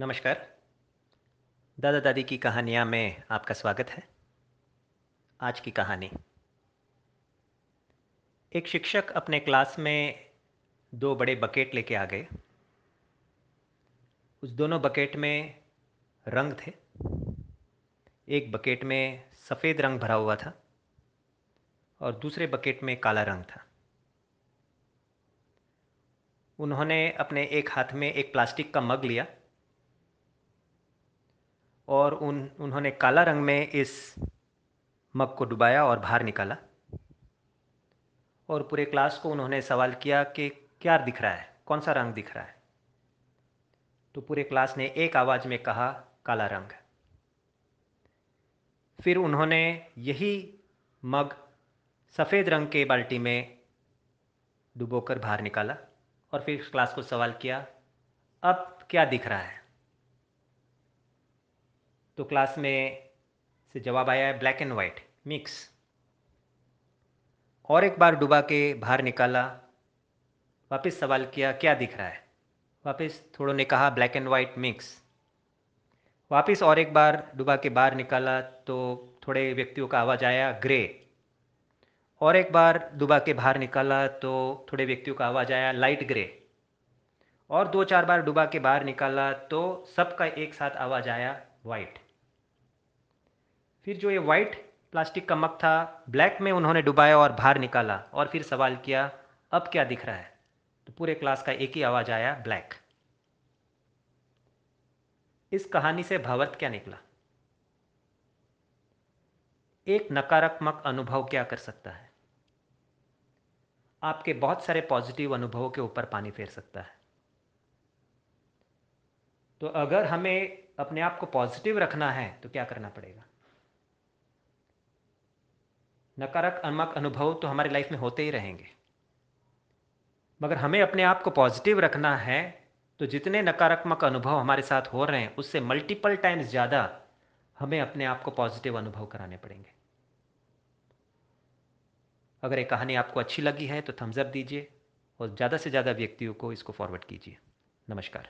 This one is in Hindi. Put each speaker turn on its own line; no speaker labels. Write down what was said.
नमस्कार। दादा दादी की कहानियाँ में आपका स्वागत है। आज की कहानी। एक शिक्षक अपने क्लास में दो बड़े बकेट लेके आ गए। उस दोनों बकेट में रंग थे। एक बकेट में सफ़ेद रंग भरा हुआ था और दूसरे बकेट में काला रंग था। उन्होंने अपने एक हाथ में एक प्लास्टिक का मग लिया और उन, उन्होंने काला रंग में इस मग को डुबाया और बाहर निकाला। और पूरे क्लास को उन्होंने सवाल किया कि क्या दिख रहा है? कौन सा रंग दिख रहा है? तो पूरे क्लास ने एक आवाज़ में कहा, काला रंग फिर उन्होंने यही मग सफ़ेद रंग के बाल्टी में डुबोकर बाहर निकाला और फिर क्लास को सवाल किया, अब क्या दिख रहा है? तो क्लास में से जवाब आया है ब्लैक एंड वाइट मिक्स और एक बार डुबा के बाहर निकाला, वापस सवाल किया, क्या दिख रहा है? वापस थोड़ों ने कहा ब्लैक एंड वाइट मिक्स वापस और एक बार डुबा के बाहर निकाला तो थोड़े व्यक्तियों का आवाज़ आया, ग्रे. और एक बार डुबा के बाहर निकाला तो थोड़े व्यक्तियों का आवाज़ आया लाइट ग्रे और दो चार बार डुबा के बाहर निकाला तो सबका एक साथ आवाज़ आया वाइट फिर जो ये वाइट प्लास्टिक का मग था ब्लैक में उन्होंने डुबाया और बाहर निकाला और फिर सवाल किया, अब क्या दिख रहा है? तो पूरे क्लास का एक ही आवाज़ आया ब्लैक इस कहानी से भावर्थ क्या निकला? एक नकारात्मक अनुभव क्या कर सकता है? आपके बहुत सारे पॉजिटिव अनुभवों के ऊपर पानी फेर सकता है। तो अगर हमें अपने आप को पॉजिटिव रखना है तो क्या करना पड़ेगा? नकारात्मक अनुभव तो हमारी लाइफ में होते ही रहेंगे। मगर हमें अपने आप को पॉजिटिव रखना है तो जितने नकारात्मक अनुभव हमारे साथ हो रहे हैं, उससे मल्टीपल टाइम्स ज़्यादा हमें अपने आप को पॉजिटिव अनुभव कराने पड़ेंगे। अगर ये कहानी आपको अच्छी लगी है तो थम्सअप दीजिए और ज़्यादा से ज़्यादा व्यक्तियों को इसको फॉरवर्ड कीजिए। नमस्कार।